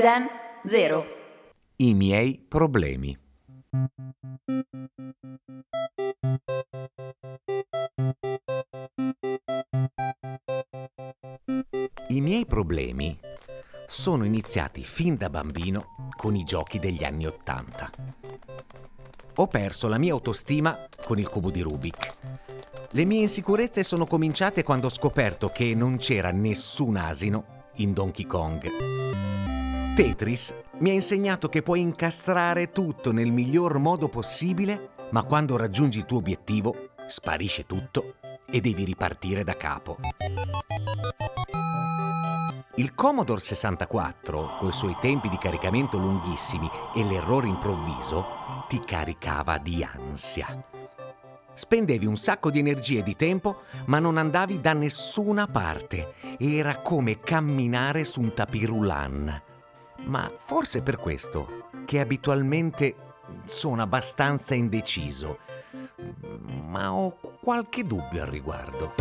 Zen 0. I miei problemi. I miei problemi sono iniziati fin da bambino con i giochi degli anni Ottanta. Ho perso la mia autostima con il cubo di Rubik. Le mie insicurezze sono cominciate quando ho scoperto che non c'era nessun asino in Donkey Kong. Tetris mi ha insegnato che puoi incastrare tutto nel miglior modo possibile, ma quando raggiungi il tuo obiettivo sparisce tutto e devi ripartire da capo. Il Commodore 64, coi suoi tempi di caricamento lunghissimi e l'errore improvviso, ti caricava di ansia. Spendevi un sacco di energia e di tempo, ma non andavi da nessuna parte. Era come camminare su un tapirulan. Ma forse per questo che abitualmente sono abbastanza indeciso. Ma ho qualche dubbio al riguardo.